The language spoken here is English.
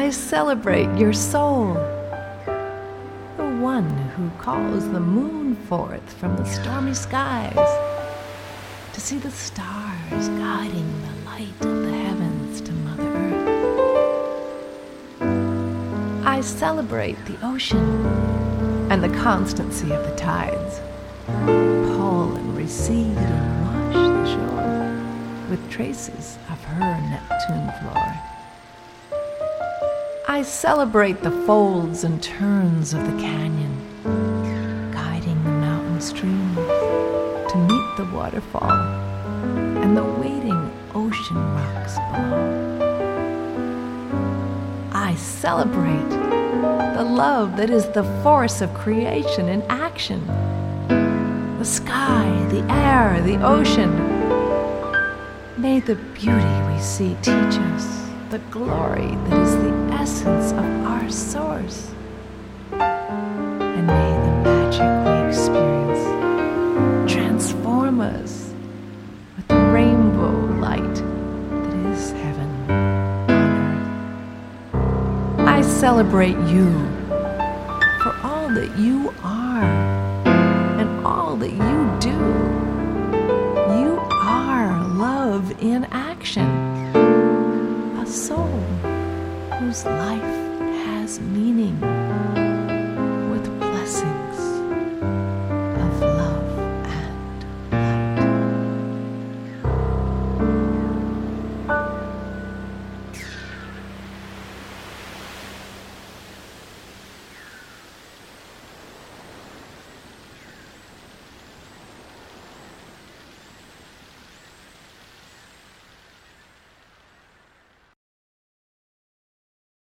I celebrate your soul, the one who calls the moon forth from the stormy skies to see the stars guiding the light of the heavens to Mother Earth. I celebrate the ocean and the constancy of the tides, pull and recede and wash the shore with traces of her Neptune floor. I celebrate the folds and turns of the canyon, guiding the mountain streams to meet the waterfall and the waiting ocean rocks below. I celebrate the love that is the force of creation in action. The sky, the air, the ocean. May the beauty we see teach us the glory that is the essence of our source. And may the magic we experience transform us with the rainbow light that is heaven on earth. I celebrate you for all that you are and all that you do. You are love in action whose life has meaning.